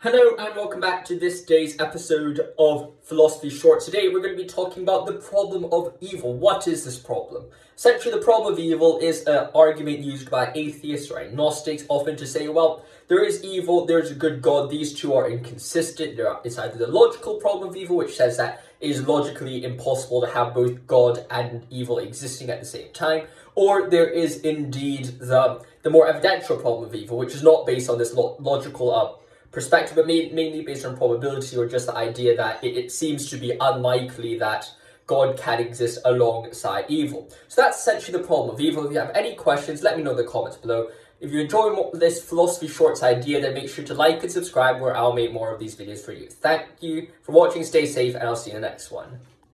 Hello and welcome back to this day's episode of Philosophy Short. Today we're going to be talking about the problem of evil. What is this problem? Essentially, the problem of evil is an argument used by atheists or agnostics often to say, well, there is evil, there's a good God, these two are inconsistent. There are, it's either the logical problem of evil, which says that it is logically impossible to have both God and evil existing at the same time, or there is indeed the, the more evidential problem of evil, which is not based on this lo- logical uh, perspective, but mainly based on probability or just the idea that it, it seems to be unlikely that God can exist alongside evil. So that's essentially the problem of evil. If you have any questions, let me know in the comments below. If you enjoy this philosophy shorts idea, then make sure to like and subscribe where I'll make more of these videos for you. Thank you for watching, stay safe, and I'll see you in the next one.